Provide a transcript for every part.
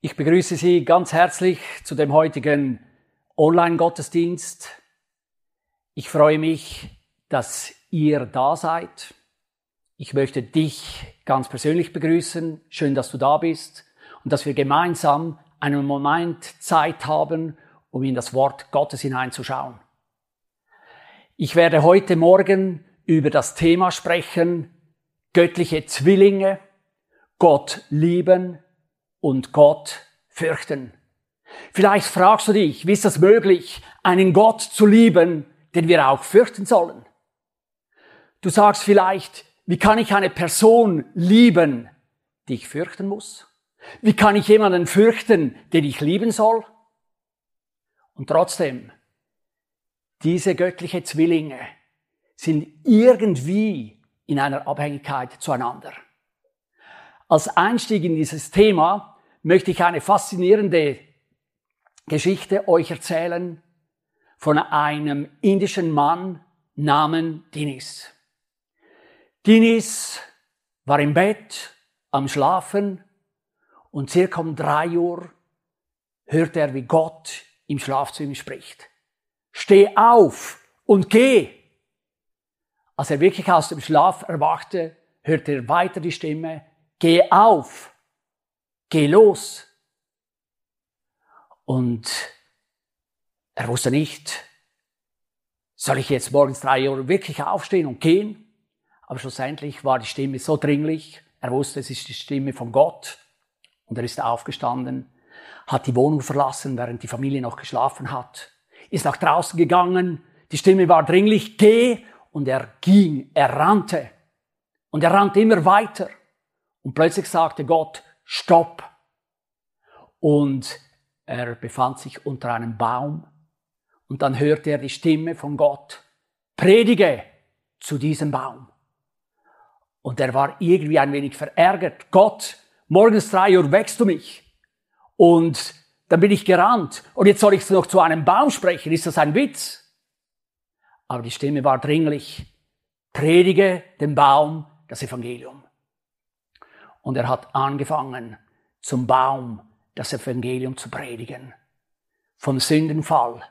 Ich begrüße Sie ganz herzlich zu dem heutigen Online-Gottesdienst. Ich freue mich, dass ihr da seid. Ich möchte dich ganz persönlich begrüßen. Schön, dass du da bist und dass wir gemeinsam einen Moment Zeit haben, um in das Wort Gottes hineinzuschauen. Ich werde heute Morgen über das Thema sprechen, göttliche Zwillinge, Gott lieben und Gott fürchten. Vielleicht fragst du dich, wie ist das möglich, einen Gott zu lieben, den wir auch fürchten sollen? Du sagst vielleicht, wie kann ich eine Person lieben, die ich fürchten muss? Wie kann ich jemanden fürchten, den ich lieben soll? Und trotzdem, diese göttliche Zwillinge sind irgendwie in einer Abhängigkeit zueinander. Als Einstieg in dieses Thema möchte ich eine faszinierende Geschichte euch erzählen von einem indischen Mann namens Dinis. Dinis war im Bett am Schlafen und circa um drei Uhr hört er, wie Gott im Schlaf zu ihm spricht. Steh auf und geh. Als er wirklich aus dem Schlaf erwachte, hörte er weiter die Stimme, geh auf, geh los. Und er wusste nicht, soll ich jetzt morgens drei Uhr wirklich aufstehen und gehen? Aber schlussendlich war die Stimme so dringlich, er wusste, es ist die Stimme von Gott. Und er ist aufgestanden, hat die Wohnung verlassen, während die Familie noch geschlafen hat, ist nach draußen gegangen, die Stimme war dringlich, geh, und er ging, er rannte. Und er rannte immer weiter. Und plötzlich sagte Gott, stopp. Und er befand sich unter einem Baum. Und dann hörte er die Stimme von Gott, predige zu diesem Baum. Und er war irgendwie ein wenig verärgert. Gott, morgens drei Uhr wächst du mich. Und dann bin ich gerannt. Und jetzt soll ich noch zu einem Baum sprechen. Ist das ein Witz? Aber die Stimme war dringlich. Predige dem Baum das Evangelium. Und er hat angefangen, zum Baum das Evangelium zu predigen. Vom Sündenfall,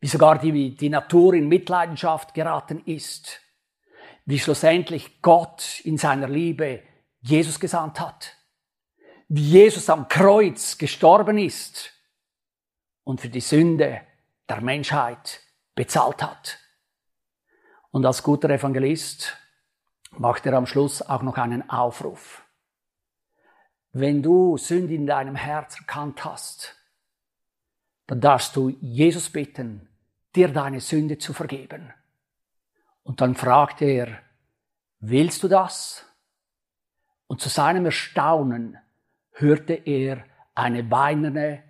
wie sogar die, die Natur in Mitleidenschaft geraten ist, wie schlussendlich Gott in seiner Liebe Jesus gesandt hat, wie Jesus am Kreuz gestorben ist und für die Sünde der Menschheit bezahlt hat. Und als guter Evangelist macht er am Schluss auch noch einen Aufruf. Wenn du Sünde in deinem Herz erkannt hast, dann darfst du Jesus bitten, dir deine Sünde zu vergeben. Und dann fragt er, willst du das? Und zu seinem Erstaunen hörte er eine weinende,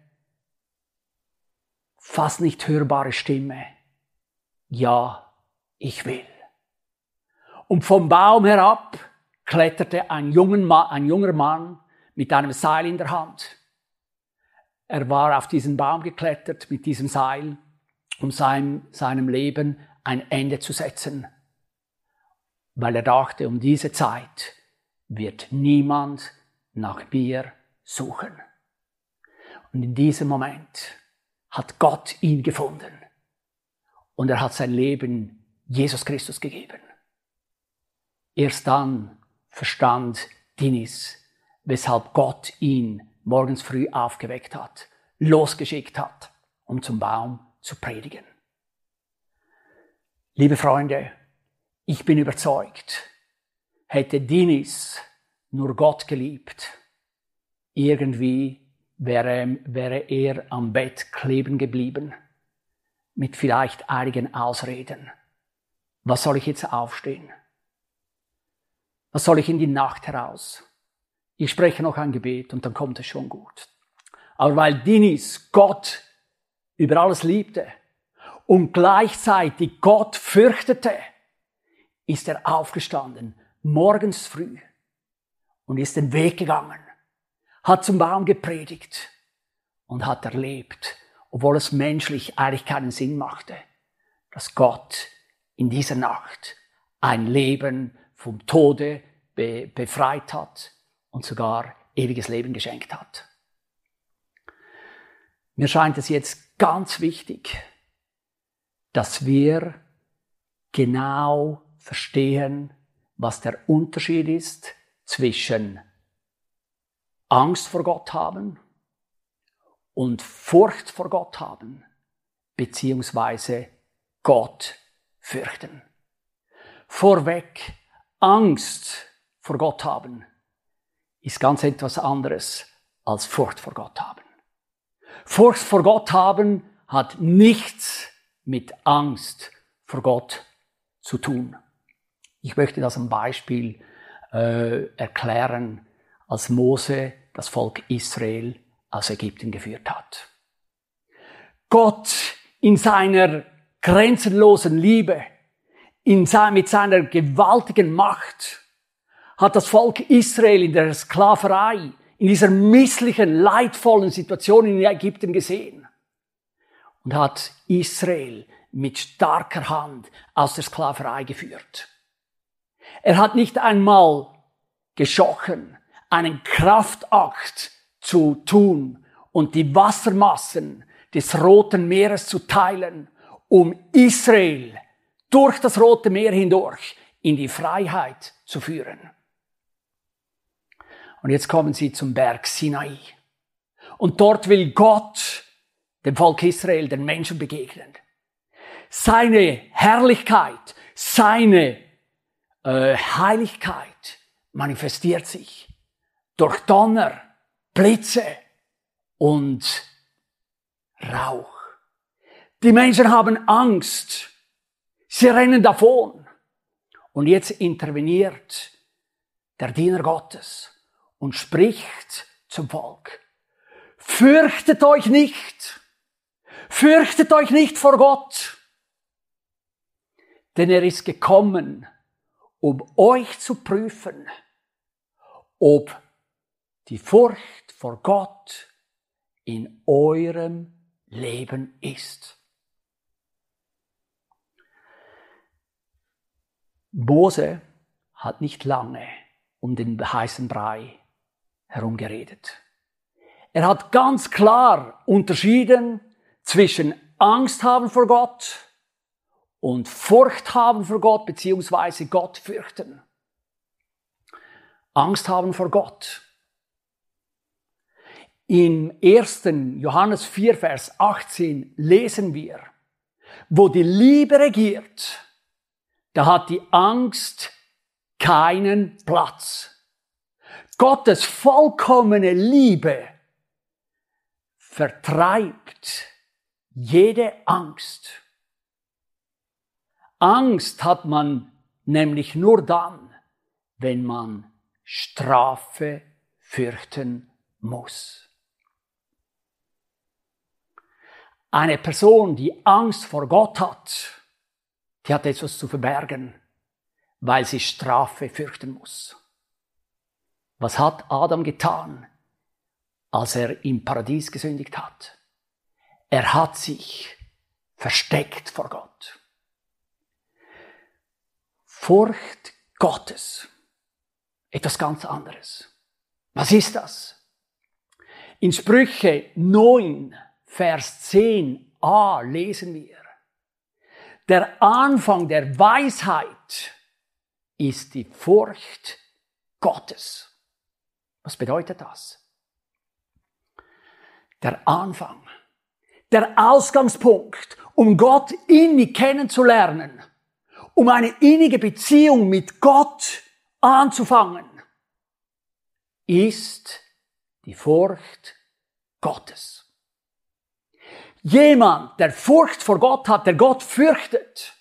fast nicht hörbare Stimme. Ja, ich will. Und vom Baum herab kletterte ein, junger ein junger Mann mit einem Seil in der Hand. Er war auf diesen Baum geklettert mit diesem Seil, um seinem, seinem Leben ein Ende zu setzen, weil er dachte, um diese Zeit wird niemand nach mir suchen. Und in diesem Moment hat Gott ihn gefunden und er hat sein Leben Jesus Christus gegeben. Erst dann verstand Dinis, weshalb Gott ihn morgens früh aufgeweckt hat, losgeschickt hat, um zum Baum zu predigen. Liebe Freunde, ich bin überzeugt, hätte Dinis nur Gott geliebt, irgendwie wäre, wäre er am Bett kleben geblieben, mit vielleicht einigen Ausreden. Was soll ich jetzt aufstehen? Was soll ich in die Nacht heraus? Ich spreche noch ein Gebet und dann kommt es schon gut. Aber weil Dinis Gott über alles liebte und gleichzeitig Gott fürchtete, ist er aufgestanden, morgens früh, und ist den Weg gegangen, hat zum Baum gepredigt und hat erlebt, obwohl es menschlich eigentlich keinen Sinn machte, dass Gott in dieser Nacht ein Leben vom Tode be befreit hat und sogar ewiges Leben geschenkt hat. Mir scheint es jetzt ganz wichtig, dass wir genau verstehen, was der Unterschied ist zwischen Angst vor Gott haben und Furcht vor Gott haben, beziehungsweise Gott fürchten. Vorweg, Angst vor Gott haben ist ganz etwas anderes als Furcht vor Gott haben. Furcht vor Gott haben hat nichts mit Angst vor Gott zu tun. Ich möchte das am Beispiel äh, erklären, als Mose das Volk Israel aus Ägypten geführt hat. Gott in seiner grenzenlosen Liebe, in sein, mit seiner gewaltigen Macht, hat das Volk Israel in der Sklaverei, in dieser misslichen, leidvollen Situation in Ägypten gesehen und hat Israel mit starker Hand aus der Sklaverei geführt. Er hat nicht einmal geschochen, einen Kraftakt zu tun und die Wassermassen des Roten Meeres zu teilen, um Israel durch das Rote Meer hindurch in die Freiheit zu führen. Und jetzt kommen sie zum Berg Sinai. Und dort will Gott dem Volk Israel, den Menschen begegnen. Seine Herrlichkeit, seine äh, Heiligkeit manifestiert sich durch Donner, Blitze und Rauch. Die Menschen haben Angst. Sie rennen davon. Und jetzt interveniert der Diener Gottes und spricht zum Volk. Fürchtet euch nicht. Fürchtet euch nicht vor Gott. Denn er ist gekommen, um euch zu prüfen, ob die Furcht vor Gott in eurem Leben ist. Mose hat nicht lange um den heißen Brei herumgeredet. Er hat ganz klar unterschieden zwischen Angst haben vor Gott und Furcht haben vor Gott beziehungsweise Gott fürchten. Angst haben vor Gott. Im 1. Johannes 4, Vers 18 lesen wir, wo die Liebe regiert, da hat die Angst keinen Platz. Gottes vollkommene Liebe vertreibt jede Angst. Angst hat man nämlich nur dann, wenn man Strafe fürchten muss. Eine Person, die Angst vor Gott hat, die hat etwas zu verbergen, weil sie Strafe fürchten muss. Was hat Adam getan, als er im Paradies gesündigt hat? Er hat sich versteckt vor Gott. Furcht Gottes. Etwas ganz anderes. Was ist das? In Sprüche 9, Vers 10a lesen wir, der Anfang der Weisheit ist die Furcht Gottes. Was bedeutet das? Der Anfang, der Ausgangspunkt, um Gott innig kennenzulernen um eine innige Beziehung mit Gott anzufangen, ist die Furcht Gottes. Jemand, der Furcht vor Gott hat, der Gott fürchtet,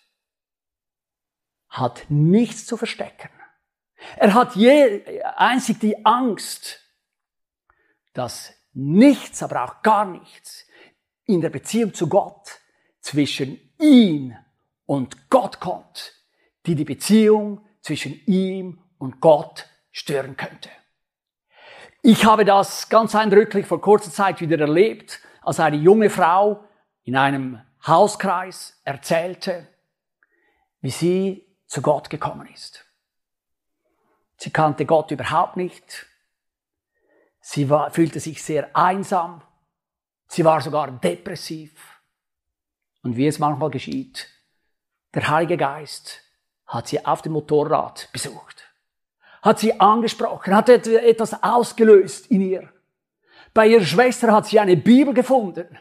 hat nichts zu verstecken. Er hat je, einzig die Angst, dass nichts, aber auch gar nichts in der Beziehung zu Gott zwischen ihn und Gott kommt, die die Beziehung zwischen ihm und Gott stören könnte. Ich habe das ganz eindrücklich vor kurzer Zeit wieder erlebt, als eine junge Frau in einem Hauskreis erzählte, wie sie zu Gott gekommen ist. Sie kannte Gott überhaupt nicht. Sie war, fühlte sich sehr einsam. Sie war sogar depressiv. Und wie es manchmal geschieht, der Heilige Geist hat sie auf dem Motorrad besucht, hat sie angesprochen, hat etwas ausgelöst in ihr. Bei ihrer Schwester hat sie eine Bibel gefunden.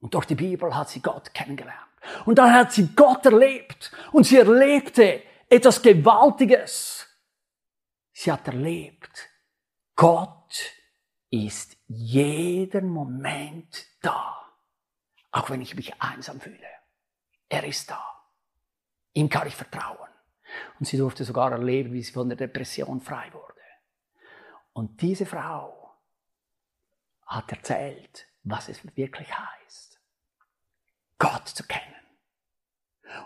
Und durch die Bibel hat sie Gott kennengelernt. Und dann hat sie Gott erlebt. Und sie erlebte etwas Gewaltiges. Sie hat erlebt, Gott ist jeden Moment da. Auch wenn ich mich einsam fühle. Er ist da. Ihm kann ich vertrauen. Und sie durfte sogar erleben, wie sie von der Depression frei wurde. Und diese Frau hat erzählt, was es wirklich heißt, Gott zu kennen.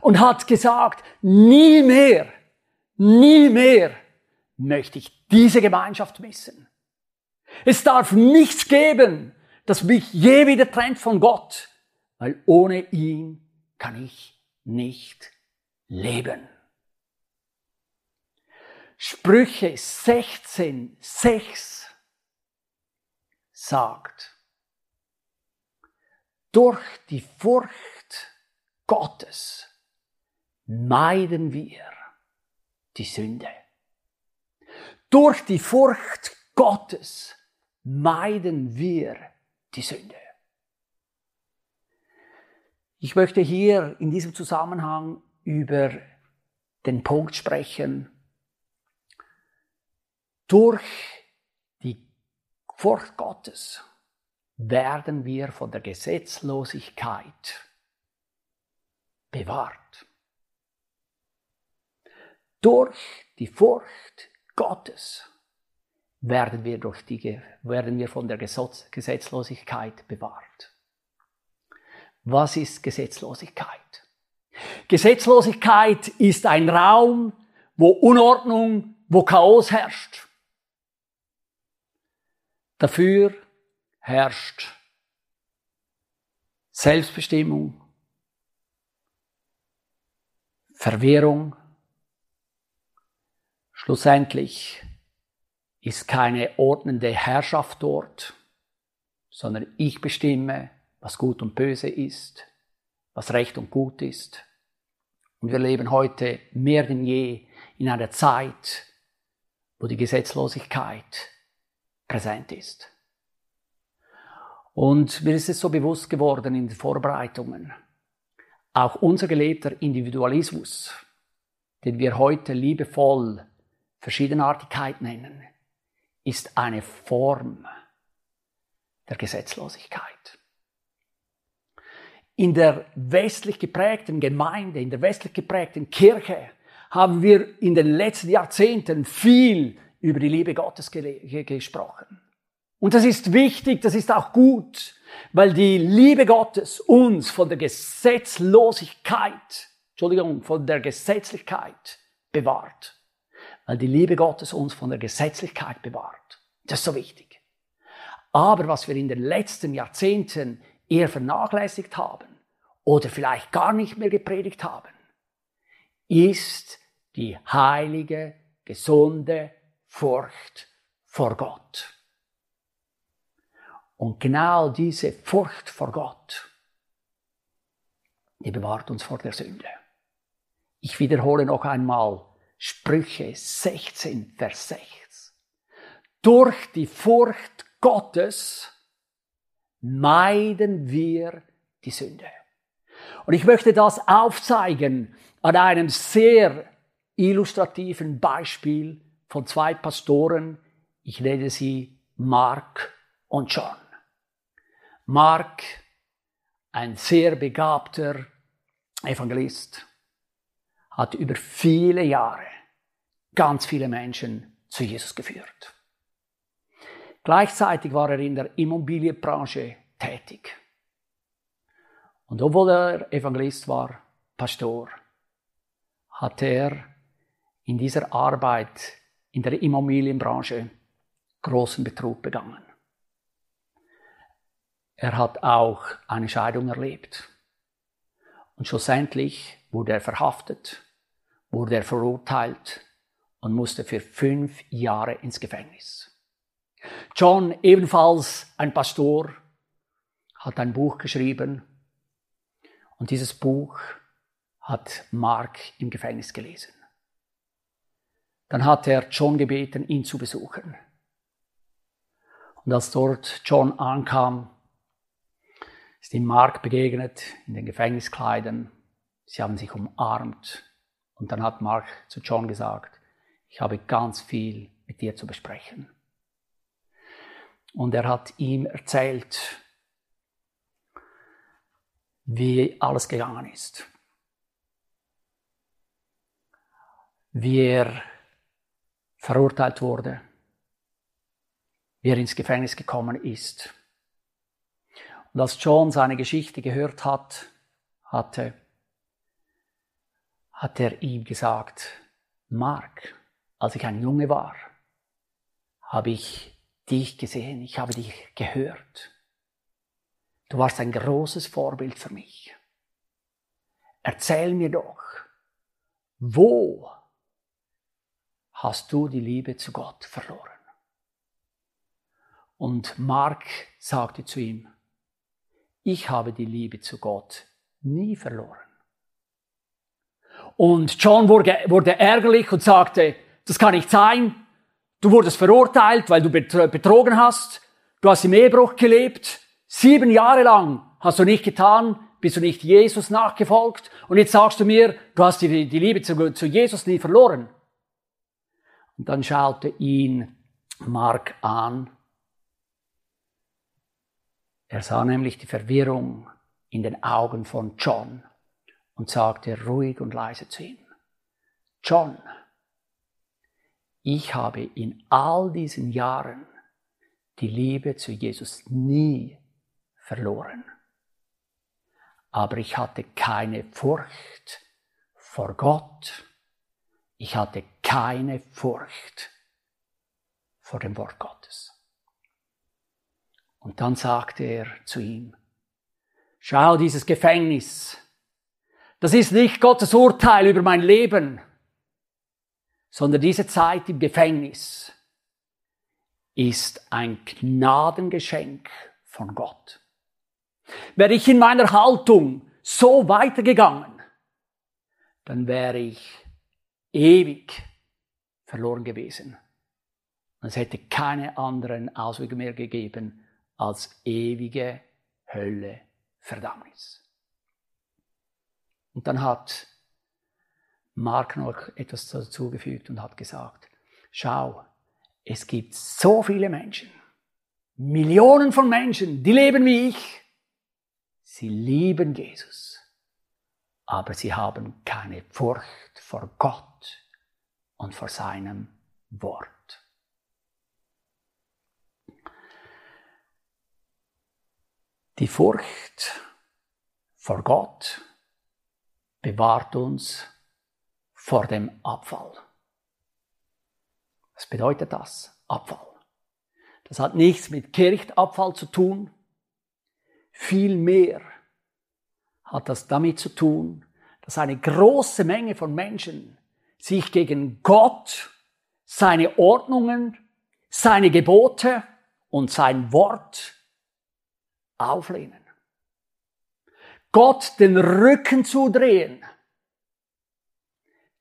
Und hat gesagt, nie mehr, nie mehr möchte ich diese Gemeinschaft missen. Es darf nichts geben, das mich je wieder trennt von Gott, weil ohne ihn kann ich nicht leben. Sprüche 16, 6 sagt, durch die Furcht Gottes meiden wir die Sünde. Durch die Furcht Gottes meiden wir die Sünde. Ich möchte hier in diesem Zusammenhang über den Punkt sprechen, durch die Furcht Gottes werden wir von der Gesetzlosigkeit bewahrt. Durch die Furcht Gottes werden wir, durch die, werden wir von der Gesetzlosigkeit bewahrt. Was ist Gesetzlosigkeit? Gesetzlosigkeit ist ein Raum, wo Unordnung, wo Chaos herrscht. Dafür herrscht Selbstbestimmung, Verwirrung. Schlussendlich ist keine ordnende Herrschaft dort, sondern ich bestimme, was gut und böse ist, was recht und gut ist. Und wir leben heute mehr denn je in einer Zeit, wo die Gesetzlosigkeit präsent ist. Und mir ist es so bewusst geworden in den Vorbereitungen, auch unser gelebter Individualismus, den wir heute liebevoll Verschiedenartigkeit nennen, ist eine Form der Gesetzlosigkeit. In der westlich geprägten Gemeinde, in der westlich geprägten Kirche haben wir in den letzten Jahrzehnten viel über die Liebe Gottes gesprochen. Und das ist wichtig, das ist auch gut, weil die Liebe Gottes uns von der Gesetzlosigkeit, Entschuldigung, von der Gesetzlichkeit bewahrt. Weil die Liebe Gottes uns von der Gesetzlichkeit bewahrt. Das ist so wichtig. Aber was wir in den letzten Jahrzehnten eher vernachlässigt haben oder vielleicht gar nicht mehr gepredigt haben, ist die heilige, gesunde Furcht vor Gott. Und genau diese Furcht vor Gott, die bewahrt uns vor der Sünde. Ich wiederhole noch einmal Sprüche 16, Vers 6. Durch die Furcht Gottes meiden wir die Sünde. Und ich möchte das aufzeigen an einem sehr illustrativen Beispiel von zwei Pastoren. Ich nenne sie Mark und John. Mark, ein sehr begabter Evangelist, hat über viele Jahre ganz viele Menschen zu Jesus geführt. Gleichzeitig war er in der Immobilienbranche tätig. Und obwohl er Evangelist war, Pastor, hat er in dieser Arbeit in der Immobilienbranche großen Betrug begangen. Er hat auch eine Scheidung erlebt. Und schlussendlich wurde er verhaftet, wurde er verurteilt und musste für fünf Jahre ins Gefängnis. John, ebenfalls ein Pastor, hat ein Buch geschrieben und dieses Buch hat Mark im Gefängnis gelesen. Dann hat er John gebeten, ihn zu besuchen. Und als dort John ankam, ist ihm Mark begegnet in den Gefängniskleidern. Sie haben sich umarmt. Und dann hat Mark zu John gesagt, ich habe ganz viel mit dir zu besprechen. Und er hat ihm erzählt, wie alles gegangen ist. Wie er verurteilt wurde, wie er ins Gefängnis gekommen ist. Und als John seine Geschichte gehört hat, hatte, hat er ihm gesagt, Mark, als ich ein Junge war, habe ich dich gesehen, ich habe dich gehört. Du warst ein großes Vorbild für mich. Erzähl mir doch, wo hast du die Liebe zu Gott verloren? Und Mark sagte zu ihm, ich habe die Liebe zu Gott nie verloren. Und John wurde, wurde ärgerlich und sagte, das kann nicht sein. Du wurdest verurteilt, weil du betrogen hast. Du hast im Ehebruch gelebt. Sieben Jahre lang hast du nicht getan, bist du nicht Jesus nachgefolgt. Und jetzt sagst du mir, du hast die, die Liebe zu, zu Jesus nie verloren. Und dann schaute ihn Mark an. Er sah nämlich die Verwirrung in den Augen von John und sagte ruhig und leise zu ihm, John, ich habe in all diesen Jahren die Liebe zu Jesus nie verloren. Aber ich hatte keine Furcht vor Gott. Ich hatte keine Furcht vor dem Wort Gottes. Und dann sagte er zu ihm, schau dieses Gefängnis, das ist nicht Gottes Urteil über mein Leben, sondern diese Zeit im Gefängnis ist ein Gnadengeschenk von Gott. Wäre ich in meiner Haltung so weitergegangen, dann wäre ich ewig verloren gewesen. Es hätte keine anderen Auswege mehr gegeben als ewige Hölle, Verdammnis. Und dann hat Mark noch etwas dazugefügt und hat gesagt, schau, es gibt so viele Menschen, Millionen von Menschen, die leben wie ich. Sie lieben Jesus, aber sie haben keine Furcht vor Gott und vor seinem Wort. Die Furcht vor Gott bewahrt uns vor dem Abfall. Was bedeutet das? Abfall. Das hat nichts mit Kirchabfall zu tun. Vielmehr hat das damit zu tun, dass eine große Menge von Menschen sich gegen Gott, seine Ordnungen, seine Gebote und sein Wort auflehnen. Gott den Rücken zudrehen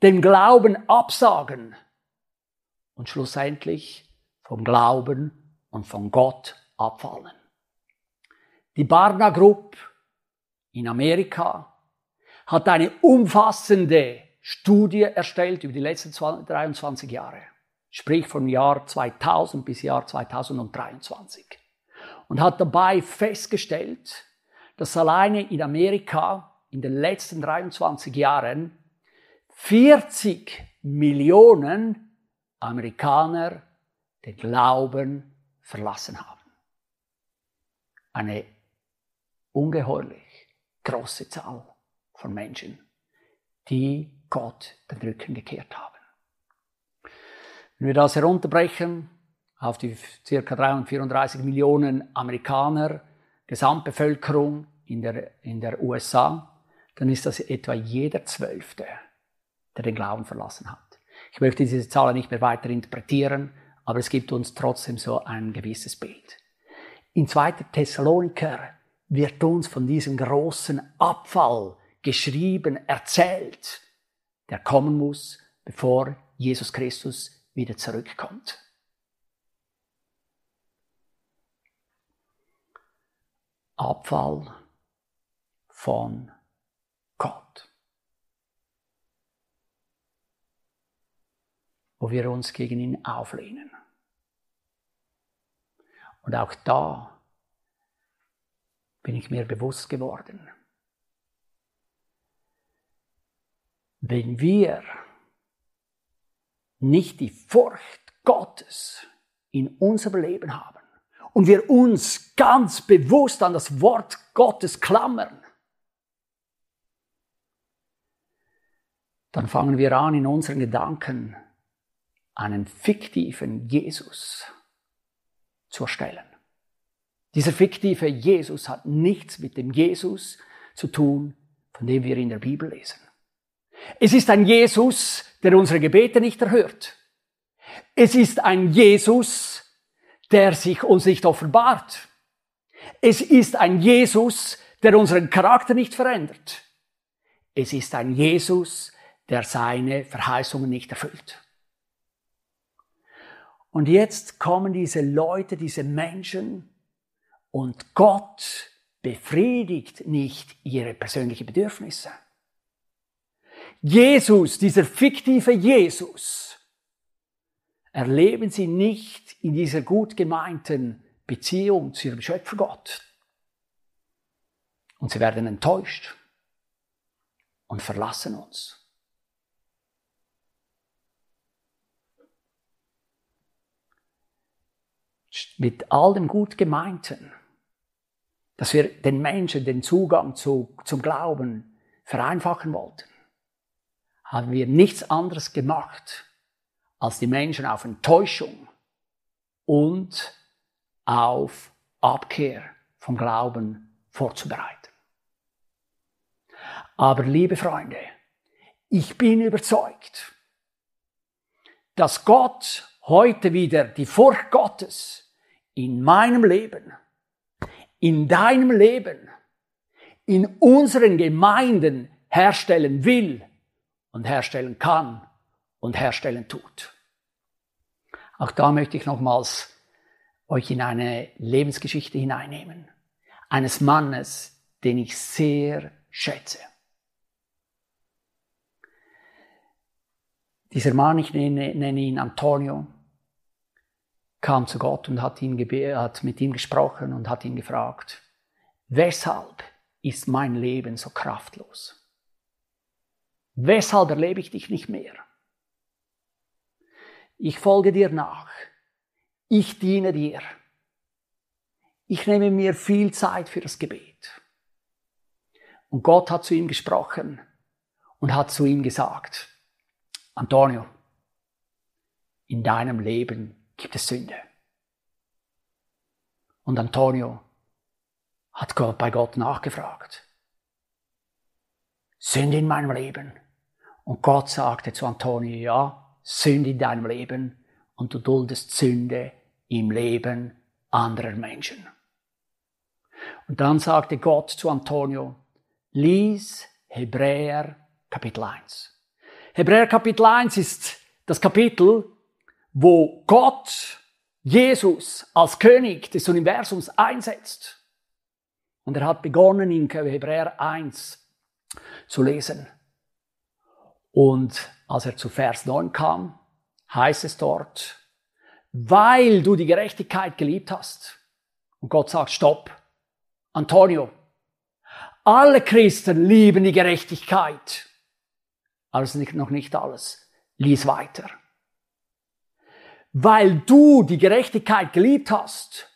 den Glauben absagen und schlussendlich vom Glauben und von Gott abfallen. Die Barna Group in Amerika hat eine umfassende Studie erstellt über die letzten 23 Jahre, sprich vom Jahr 2000 bis Jahr 2023 und hat dabei festgestellt, dass alleine in Amerika in den letzten 23 Jahren 40 Millionen Amerikaner den Glauben verlassen haben. Eine ungeheuerlich große Zahl von Menschen, die Gott den Rücken gekehrt haben. Wenn wir das herunterbrechen auf die ca. 34 Millionen Amerikaner, Gesamtbevölkerung in der, in der USA, dann ist das etwa jeder Zwölfte, der den Glauben verlassen hat. Ich möchte diese Zahlen nicht mehr weiter interpretieren, aber es gibt uns trotzdem so ein gewisses Bild. In 2. Thessaloniker wird uns von diesem großen Abfall geschrieben, erzählt, der kommen muss, bevor Jesus Christus wieder zurückkommt. Abfall von Gott. Wo wir uns gegen ihn auflehnen. Und auch da bin ich mir bewusst geworden. Wenn wir nicht die Furcht Gottes in unserem Leben haben und wir uns ganz bewusst an das Wort Gottes klammern, dann fangen wir an, in unseren Gedanken einen fiktiven Jesus zu erstellen. Dieser fiktive Jesus hat nichts mit dem Jesus zu tun, von dem wir in der Bibel lesen. Es ist ein Jesus, der unsere Gebete nicht erhört. Es ist ein Jesus, der sich uns nicht offenbart. Es ist ein Jesus, der unseren Charakter nicht verändert. Es ist ein Jesus, der seine Verheißungen nicht erfüllt. Und jetzt kommen diese Leute, diese Menschen, und Gott befriedigt nicht ihre persönlichen Bedürfnisse. Jesus, dieser fiktive Jesus, erleben sie nicht in dieser gut gemeinten Beziehung zu ihrem Schöpfer Gott. Und sie werden enttäuscht und verlassen uns. mit all dem gut gemeinten, dass wir den Menschen den Zugang zu, zum Glauben vereinfachen wollten, haben wir nichts anderes gemacht, als die Menschen auf Enttäuschung und auf Abkehr vom Glauben vorzubereiten. Aber liebe Freunde, ich bin überzeugt, dass Gott heute wieder die Furcht Gottes in meinem Leben, in deinem Leben, in unseren Gemeinden herstellen will und herstellen kann und herstellen tut. Auch da möchte ich nochmals euch in eine Lebensgeschichte hineinnehmen. Eines Mannes, den ich sehr schätze. Dieser Mann, ich nenne, nenne ihn Antonio, kam zu Gott und hat, ihn hat mit ihm gesprochen und hat ihn gefragt, weshalb ist mein Leben so kraftlos? Weshalb erlebe ich dich nicht mehr? Ich folge dir nach. Ich diene dir. Ich nehme mir viel Zeit für das Gebet. Und Gott hat zu ihm gesprochen und hat zu ihm gesagt, Antonio, in deinem Leben gibt es Sünde. Und Antonio hat Gott bei Gott nachgefragt. Sünde in meinem Leben. Und Gott sagte zu Antonio, ja, Sünde in deinem Leben und du duldest Sünde im Leben anderer Menschen. Und dann sagte Gott zu Antonio, lies Hebräer Kapitel 1. Hebräer Kapitel 1 ist das Kapitel, wo Gott Jesus als König des Universums einsetzt. Und er hat begonnen in Hebräer 1 zu lesen. Und als er zu Vers 9 kam, heißt es dort, weil du die Gerechtigkeit geliebt hast. Und Gott sagt, stopp, Antonio, alle Christen lieben die Gerechtigkeit. Aber es ist noch nicht alles. Lies weiter weil du die Gerechtigkeit geliebt hast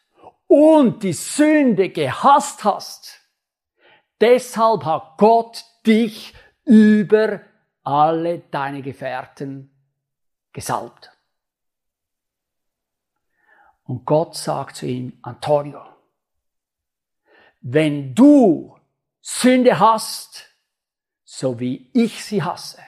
und die Sünde gehasst hast. Deshalb hat Gott dich über alle deine Gefährten gesalbt. Und Gott sagt zu ihm, Antonio, wenn du Sünde hast, so wie ich sie hasse,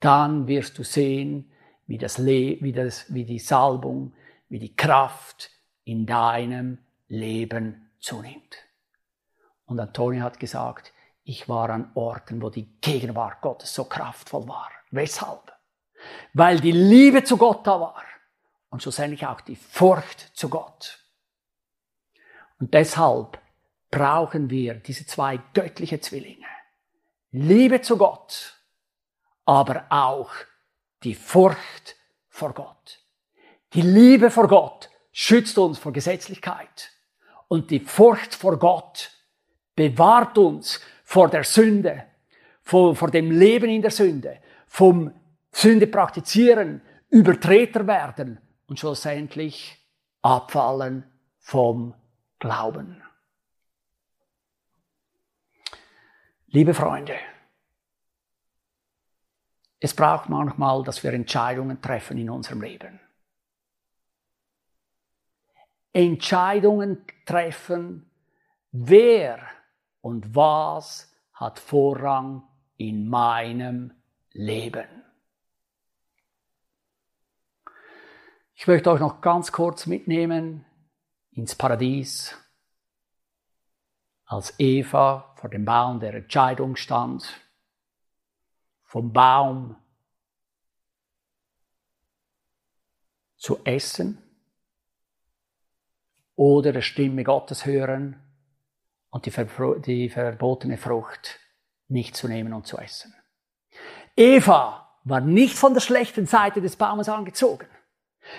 dann wirst du sehen, wie, das Le wie, das, wie die Salbung, wie die Kraft in deinem Leben zunimmt. Und Antonia hat gesagt, ich war an Orten, wo die Gegenwart Gottes so kraftvoll war. Weshalb? Weil die Liebe zu Gott da war und schlussendlich auch die Furcht zu Gott. Und deshalb brauchen wir diese zwei göttliche Zwillinge. Liebe zu Gott, aber auch die Furcht vor Gott. Die Liebe vor Gott schützt uns vor Gesetzlichkeit und die Furcht vor Gott bewahrt uns vor der Sünde, vor, vor dem Leben in der Sünde, vom Sünde praktizieren, Übertreter werden und schlussendlich abfallen vom Glauben. Liebe Freunde, es braucht manchmal, dass wir Entscheidungen treffen in unserem Leben. Entscheidungen treffen, wer und was hat Vorrang in meinem Leben. Ich möchte euch noch ganz kurz mitnehmen ins Paradies, als Eva vor dem Baum der Entscheidung stand, vom Baum zu essen oder der Stimme Gottes hören und die, die verbotene Frucht nicht zu nehmen und zu essen. Eva war nicht von der schlechten Seite des Baumes angezogen.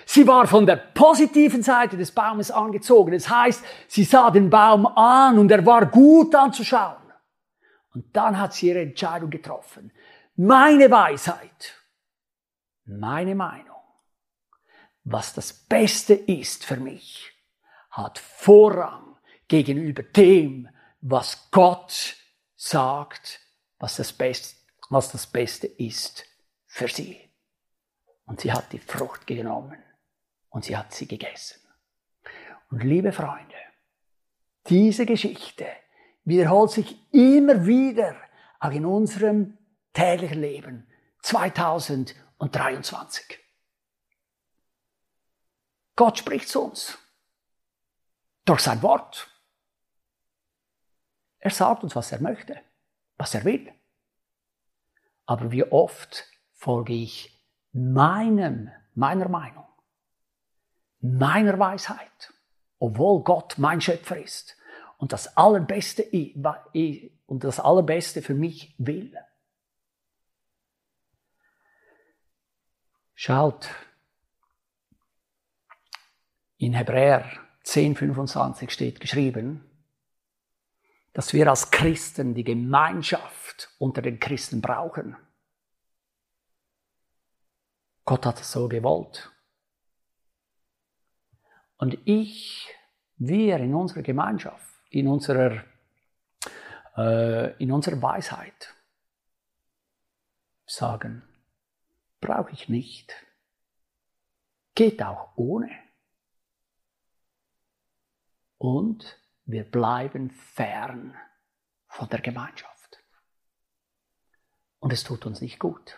Sie war von der positiven Seite des Baumes angezogen. Das heißt, sie sah den Baum an und er war gut anzuschauen. Und dann hat sie ihre Entscheidung getroffen. Meine Weisheit, meine Meinung, was das Beste ist für mich, hat Vorrang gegenüber dem, was Gott sagt, was das Beste, was das Beste ist für sie. Und sie hat die Frucht genommen und sie hat sie gegessen. Und liebe Freunde, diese Geschichte wiederholt sich immer wieder, auch in unserem täglichen Leben 2023. Gott spricht zu uns durch sein Wort. Er sagt uns, was er möchte, was er will. Aber wie oft folge ich meinem, meiner Meinung, meiner Weisheit, obwohl Gott mein Schöpfer ist und das Allerbeste, und das Allerbeste für mich will. Schaut, in Hebräer 10,25 steht geschrieben, dass wir als Christen die Gemeinschaft unter den Christen brauchen. Gott hat es so gewollt. Und ich, wir in unserer Gemeinschaft, in unserer, äh, in unserer Weisheit sagen, brauche ich nicht. Geht auch ohne. Und wir bleiben fern von der Gemeinschaft. Und es tut uns nicht gut.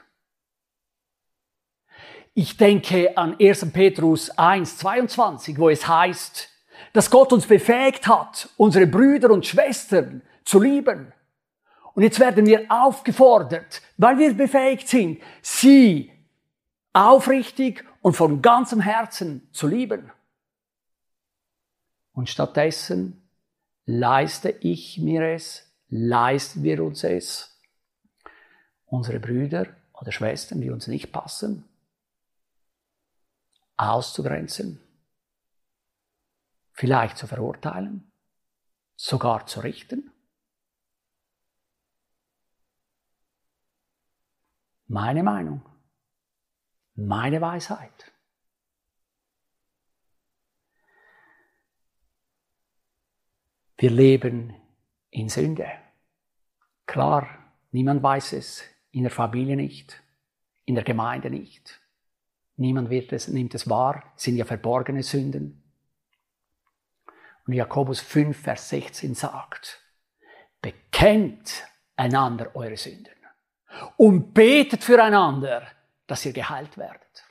Ich denke an 1. Petrus 1, 22, wo es heißt, dass Gott uns befähigt hat, unsere Brüder und Schwestern zu lieben. Und jetzt werden wir aufgefordert, weil wir befähigt sind, sie aufrichtig und von ganzem Herzen zu lieben. Und stattdessen leiste ich mir es, leisten wir uns es, unsere Brüder oder Schwestern, die uns nicht passen, auszugrenzen, vielleicht zu verurteilen, sogar zu richten. Meine Meinung, meine Weisheit. Wir leben in Sünde. Klar, niemand weiß es, in der Familie nicht, in der Gemeinde nicht. Niemand wird es, nimmt es wahr, es sind ja verborgene Sünden. Und Jakobus 5, Vers 16 sagt, bekennt einander eure Sünden und betet füreinander, dass ihr geheilt werdet.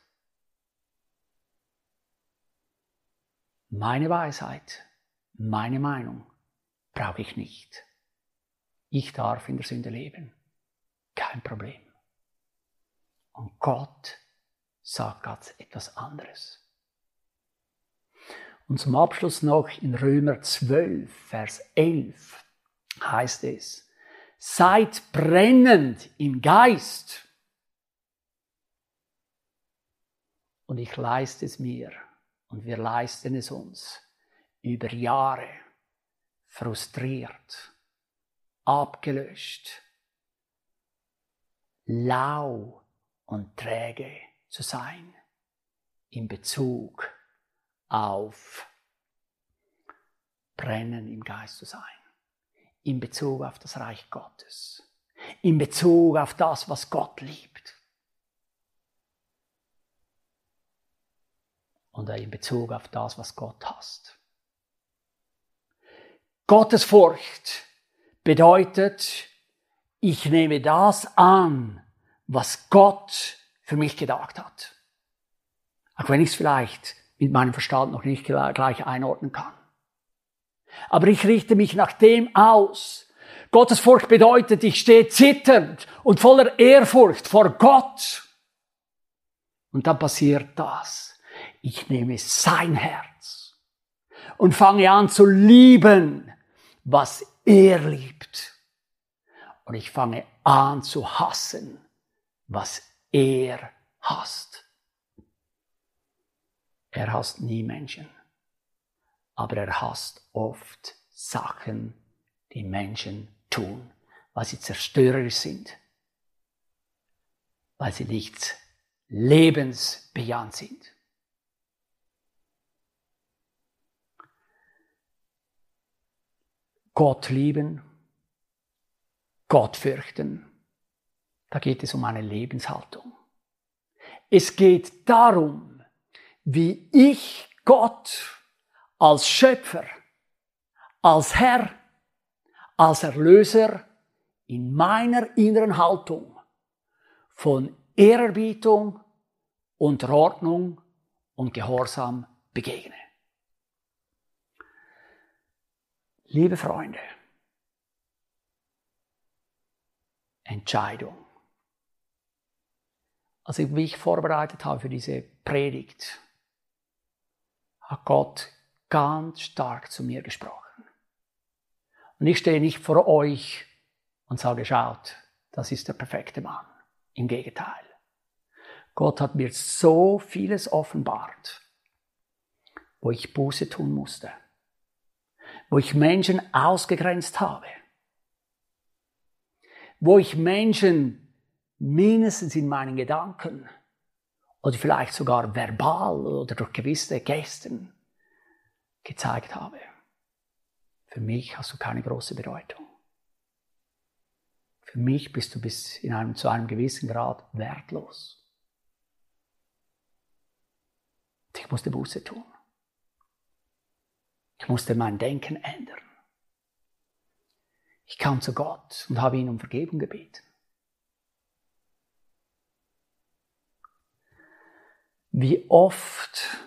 Meine Weisheit, Meine Meinung brauche ich nicht. Ich darf in der Sünde leben. Kein Problem. Und Gott sagt ganz etwas anderes. Und zum Abschluss noch in Römer 12, Vers 11 heißt es, seid brennend im Geist. Und ich leiste es mir und wir leisten es uns über Jahre frustriert, abgelöscht, lau und träge zu sein in Bezug auf Brennen im Geist zu sein, in Bezug auf das Reich Gottes, in Bezug auf das, was Gott liebt. Und in Bezug auf das, was Gott hasst. Gottesfurcht bedeutet, ich nehme das an, was Gott für mich gedacht hat. Auch wenn ich es vielleicht mit meinem Verstand noch nicht gleich einordnen kann. Aber ich richte mich nach dem aus. Gottesfurcht bedeutet, ich stehe zitternd und voller Ehrfurcht vor Gott. Und dann passiert das. Ich nehme sein Herz und fange an zu lieben, was er liebt. Und ich fange an zu hassen, was er hasst. Er hasst nie Menschen, aber er hasst oft Sachen, die Menschen tun, weil sie zerstörerisch sind, weil sie nicht lebensbejahend sind. Gott lieben, Gott fürchten, da geht es um eine Lebenshaltung. Es geht darum, wie ich Gott als Schöpfer, als Herr, als Erlöser in meiner inneren Haltung von Ehrerbietung, Unterordnung und Gehorsam begegne. Liebe Freunde, Entscheidung. Als ich mich vorbereitet habe für diese Predigt, hat Gott ganz stark zu mir gesprochen. Und ich stehe nicht vor euch und sage, schaut, das ist der perfekte Mann. Im Gegenteil. Gott hat mir so vieles offenbart, wo ich Buße tun musste, wo ich Menschen ausgegrenzt habe, wo ich Menschen mindestens in meinen Gedanken oder vielleicht sogar verbal oder durch gewisse Gesten gezeigt habe. Für mich hast du keine große Bedeutung. Für mich bist du bis in einem, zu einem gewissen Grad wertlos. Ich musste Buße tun. Ich musste mein Denken ändern. Ich kam zu Gott und habe ihn um Vergebung gebeten. Wie oft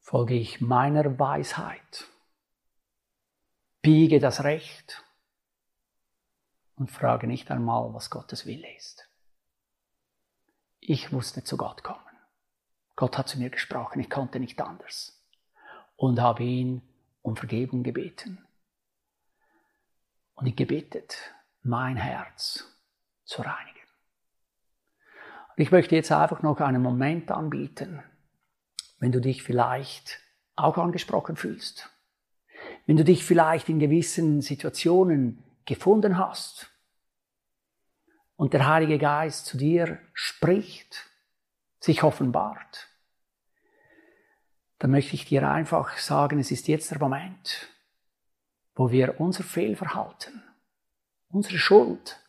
folge ich meiner Weisheit, biege das Recht und frage nicht einmal, was Gottes Wille ist. Ich musste zu Gott kommen. Gott hat zu mir gesprochen, ich konnte nicht anders und habe ihn um Vergebung gebeten. Und ich gebetet, mein Herz zu reinigen. Ich möchte jetzt einfach noch einen Moment anbieten, wenn du dich vielleicht auch angesprochen fühlst. Wenn du dich vielleicht in gewissen Situationen gefunden hast und der Heilige Geist zu dir spricht, sich offenbart, dann möchte ich dir einfach sagen, es ist jetzt der Moment, wo wir unser Fehlverhalten, unsere Schuld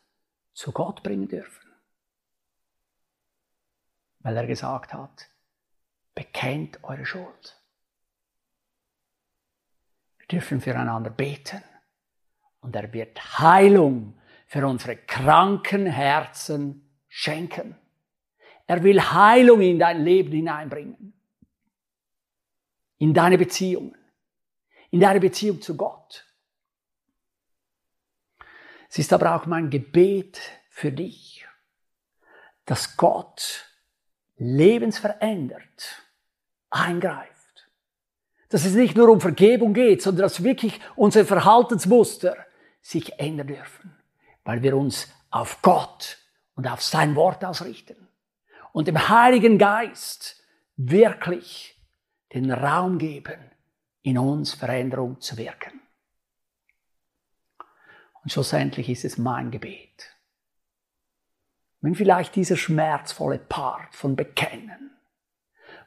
zu Gott bringen dürfen weil er gesagt hat, bekennt eure Schuld. Wir dürfen füreinander beten und er wird Heilung für unsere kranken Herzen schenken. Er will Heilung in dein Leben hineinbringen. In deine Beziehungen, in deine Beziehung zu Gott. Es ist aber auch mein Gebet für dich, dass Gott lebensverändert eingreift. Dass es nicht nur um Vergebung geht, sondern dass wirklich unsere Verhaltensmuster sich ändern dürfen, weil wir uns auf Gott und auf sein Wort ausrichten und dem Heiligen Geist wirklich den Raum geben, in uns Veränderung zu wirken. Und schlussendlich ist es mein Gebet. Wenn vielleicht dieser schmerzvolle Part von Bekennen,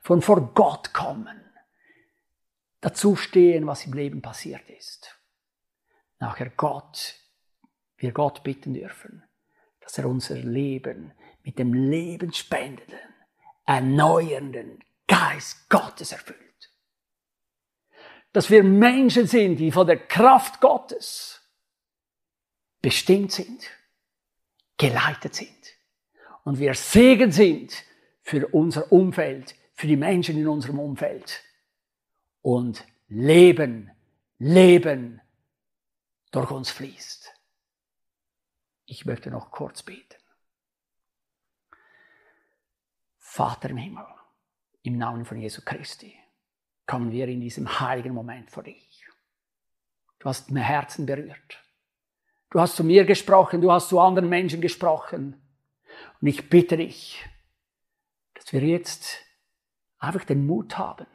von vor Gott kommen, dazu stehen, was im Leben passiert ist. Nachher Gott, wir Gott bitten dürfen, dass er unser Leben mit dem lebensspendenden, erneuernden Geist Gottes erfüllt. Dass wir Menschen sind, die von der Kraft Gottes bestimmt sind, geleitet sind. Und wir Segen sind für unser Umfeld, für die Menschen in unserem Umfeld und Leben, Leben durch uns fließt. Ich möchte noch kurz beten. Vater im Himmel, im Namen von Jesu Christi, kommen wir in diesem heiligen Moment vor dich. Du hast mein Herzen berührt. Du hast zu mir gesprochen, du hast zu anderen Menschen gesprochen. Und ich bitte dich, dass wir jetzt einfach den Mut haben,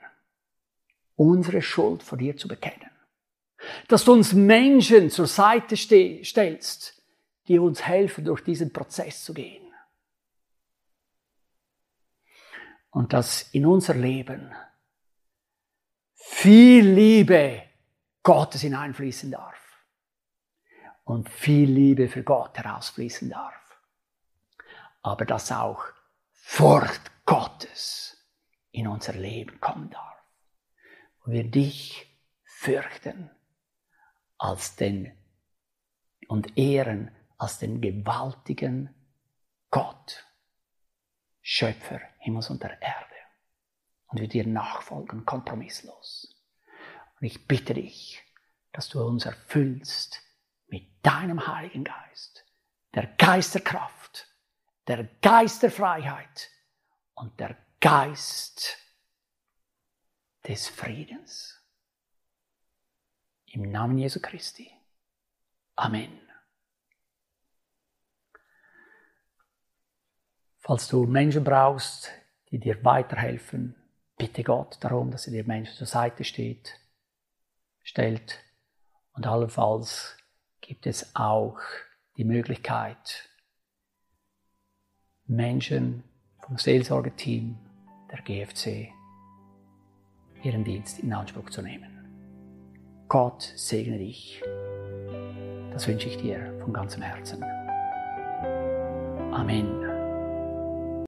unsere Schuld vor dir zu bekennen. Dass du uns Menschen zur Seite stellst, die uns helfen, durch diesen Prozess zu gehen. Und dass in unser Leben viel Liebe Gottes hineinfließen darf. Und viel Liebe für Gott herausfließen darf. Aber dass auch Furcht Gottes in unser Leben kommen darf wo wir dich fürchten als den und ehren als den gewaltigen Gott, Schöpfer Himmels und der Erde. Und wir dir nachfolgen, kompromisslos. Und ich bitte dich, dass du uns erfüllst mit deinem Heiligen Geist, der Geist der Kraft, der Geist der Freiheit und der Geist des Friedens. Im Namen Jesu Christi. Amen. Falls du Menschen brauchst, die dir weiterhelfen, bitte Gott darum, dass er dir Menschen zur Seite steht, stellt. Und allenfalls gibt es auch die Möglichkeit, Menschen vom Seelsorgeteam der GFC ihren Dienst in Anspruch zu nehmen. Gott segne dich. Das wünsche ich dir von ganzem Herzen. Amen.